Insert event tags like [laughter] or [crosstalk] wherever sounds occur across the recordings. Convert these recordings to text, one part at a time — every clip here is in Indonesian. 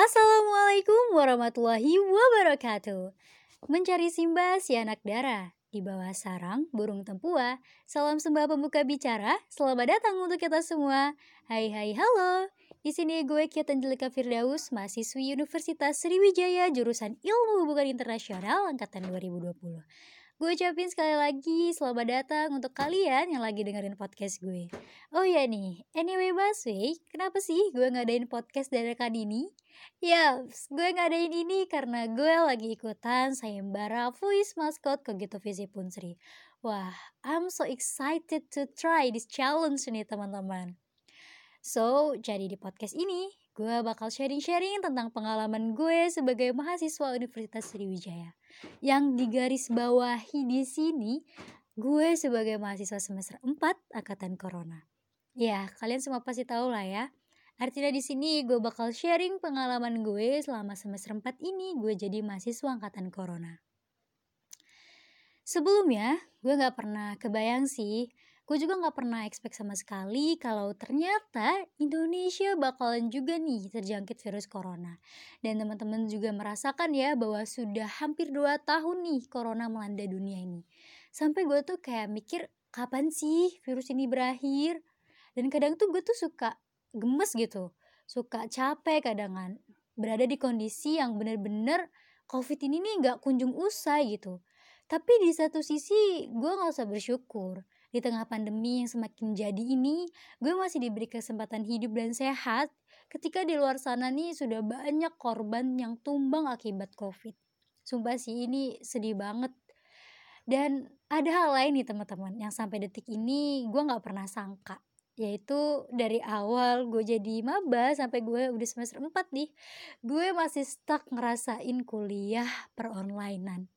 Assalamualaikum warahmatullahi wabarakatuh. Mencari Simba si anak darah di bawah sarang burung tempua. Salam sembah pembuka bicara. Selamat datang untuk kita semua. Hai hai halo. Di sini gue Kiat Angelika Firdaus, mahasiswi Universitas Sriwijaya jurusan Ilmu Hubungan Internasional angkatan 2020. Gue ucapin sekali lagi selamat datang untuk kalian yang lagi dengerin podcast gue. Oh ya nih, anyway Baswe, kenapa sih gue ngadain podcast dadakan ini? Ya, gue ngadain ini karena gue lagi ikutan sayembara voice mascot Kogito Visi Punsri. Wah, I'm so excited to try this challenge nih teman-teman. So, jadi di podcast ini, gue bakal sharing-sharing tentang pengalaman gue sebagai mahasiswa Universitas Sriwijaya. Yang digaris bawahi di sini, gue sebagai mahasiswa semester 4 angkatan corona. Ya, kalian semua pasti tahu lah ya. Artinya di sini gue bakal sharing pengalaman gue selama semester 4 ini gue jadi mahasiswa angkatan corona. Sebelumnya, gue gak pernah kebayang sih gue juga gak pernah expect sama sekali kalau ternyata Indonesia bakalan juga nih terjangkit virus corona. Dan teman-teman juga merasakan ya bahwa sudah hampir 2 tahun nih corona melanda dunia ini. Sampai gue tuh kayak mikir kapan sih virus ini berakhir? Dan kadang tuh gue tuh suka gemes gitu. Suka capek kadang kan. Berada di kondisi yang bener-bener covid ini nih gak kunjung usai gitu. Tapi di satu sisi gue gak usah bersyukur di tengah pandemi yang semakin jadi ini, gue masih diberi kesempatan hidup dan sehat ketika di luar sana nih sudah banyak korban yang tumbang akibat COVID. Sumpah sih ini sedih banget. Dan ada hal lain nih teman-teman yang sampai detik ini gue gak pernah sangka yaitu dari awal gue jadi maba sampai gue udah semester 4 nih gue masih stuck ngerasain kuliah per onlinean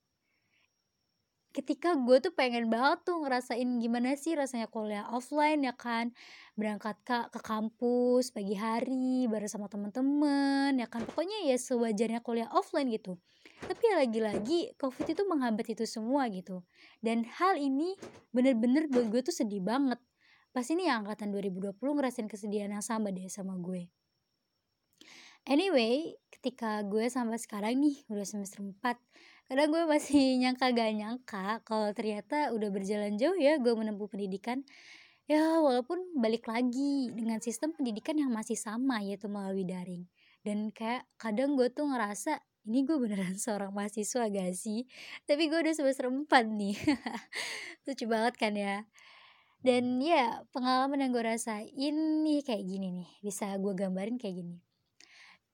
ketika gue tuh pengen banget tuh ngerasain gimana sih rasanya kuliah offline ya kan. Berangkat ke ke kampus pagi hari bareng sama temen-temen ya kan. Pokoknya ya sewajarnya kuliah offline gitu. Tapi ya lagi-lagi covid itu menghambat itu semua gitu. Dan hal ini bener-bener buat gue tuh sedih banget. Pas ini ya angkatan 2020 ngerasain kesedihan yang sama deh sama gue. Anyway ketika gue sampai sekarang nih udah semester 4 kadang gue masih [laughs] nyangka gak nyangka kalau ternyata udah berjalan jauh ya gue menempuh pendidikan. Ya walaupun balik lagi dengan sistem pendidikan yang masih sama yaitu melalui daring. Dan kayak kadang gue tuh ngerasa ini gue beneran [laughs] seorang mahasiswa gak sih? Tapi gue udah semester 4 nih. [laughs] Lucu banget kan ya? Dan ya pengalaman yang gue rasain nih kayak gini nih. Bisa gue gambarin kayak gini.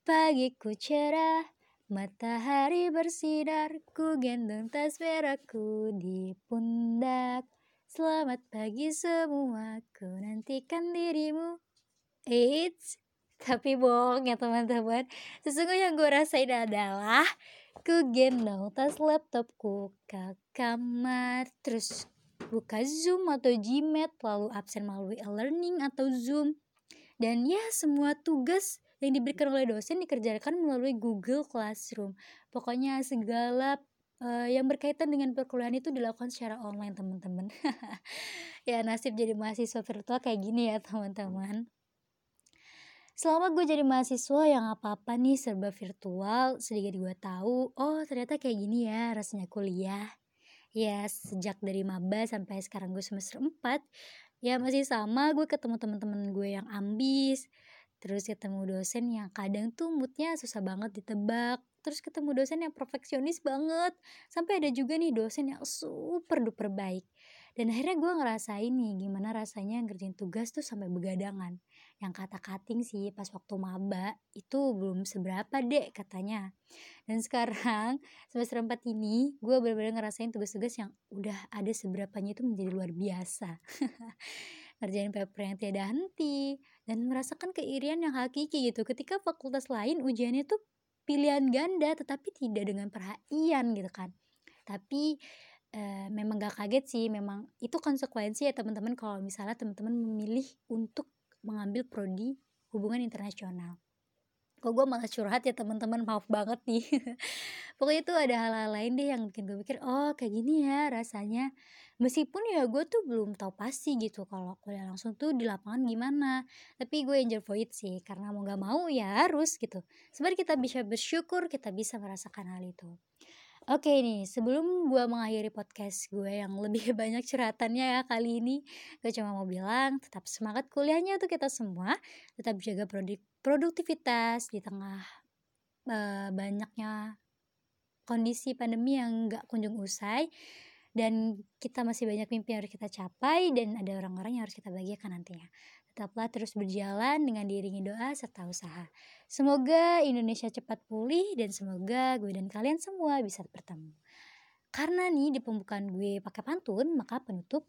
Pagiku cerah Matahari bersinar, ku gendong tas merahku di pundak. Selamat pagi semua, ku nantikan dirimu. Eits, tapi bohong ya teman-teman. Sesungguhnya yang gue rasain adalah ku gendong tas laptopku ke kamar, terus buka Zoom atau Gmail, lalu absen melalui e-learning atau Zoom. Dan ya semua tugas yang diberikan oleh dosen dikerjakan melalui Google Classroom. Pokoknya segala uh, yang berkaitan dengan perkuliahan itu dilakukan secara online teman-teman. [laughs] ya nasib jadi mahasiswa virtual kayak gini ya teman-teman. Selama gue jadi mahasiswa yang apa-apa nih serba virtual, sedikit gue tahu, oh ternyata kayak gini ya rasanya kuliah. Ya sejak dari maba sampai sekarang gue semester 4, ya masih sama gue ketemu teman-teman gue yang ambis, terus ketemu dosen yang kadang tuh moodnya susah banget ditebak terus ketemu dosen yang perfeksionis banget sampai ada juga nih dosen yang super duper baik. Dan akhirnya gue ngerasain nih gimana rasanya ngerjain tugas tuh sampai begadangan. Yang kata kating sih pas waktu maba itu belum seberapa deh katanya. Dan sekarang [laughs] semester 4 ini gue bener-bener ngerasain tugas-tugas yang udah ada seberapanya itu menjadi luar biasa [laughs] ngerjain paper yang tiada henti, dan merasakan keirian yang hakiki gitu ketika fakultas lain ujiannya tuh pilihan ganda tetapi tidak dengan perhatian gitu kan. Tapi e, memang gak kaget sih, memang itu konsekuensi ya teman-teman kalau misalnya teman-teman memilih untuk mengambil prodi hubungan internasional. Kok gue malah curhat ya teman-teman? Maaf banget nih. [laughs] Pokoknya itu ada hal-hal lain deh yang bikin gue pikir oh kayak gini ya rasanya. Meskipun ya gue tuh belum tahu pasti gitu kalau kuliah langsung tuh di lapangan gimana. Tapi gue enjoy it sih karena mau gak mau ya harus gitu. Sebenarnya kita bisa bersyukur kita bisa merasakan hal itu Oke nih, sebelum gue mengakhiri podcast gue yang lebih [laughs] banyak curhatannya ya kali ini Gue cuma mau bilang tetap semangat kuliahnya untuk kita semua Tetap jaga produktivitas di tengah uh, banyaknya kondisi pandemi yang gak kunjung usai Dan kita masih banyak mimpi yang harus kita capai Dan ada orang-orang yang harus kita bagikan nantinya tetaplah terus berjalan dengan diiringi doa serta usaha. Semoga Indonesia cepat pulih dan semoga gue dan kalian semua bisa bertemu. Karena nih di pembukaan gue pakai pantun, maka penutup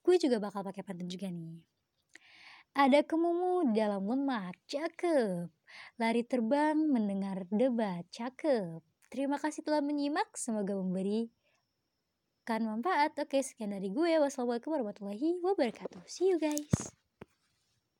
gue juga bakal pakai pantun juga nih. Ada kemumu dalam lemah, cakep. Lari terbang mendengar debat, cakep. Terima kasih telah menyimak, semoga memberi kan manfaat. Oke, sekian dari gue. Wassalamualaikum warahmatullahi wabarakatuh. See you guys.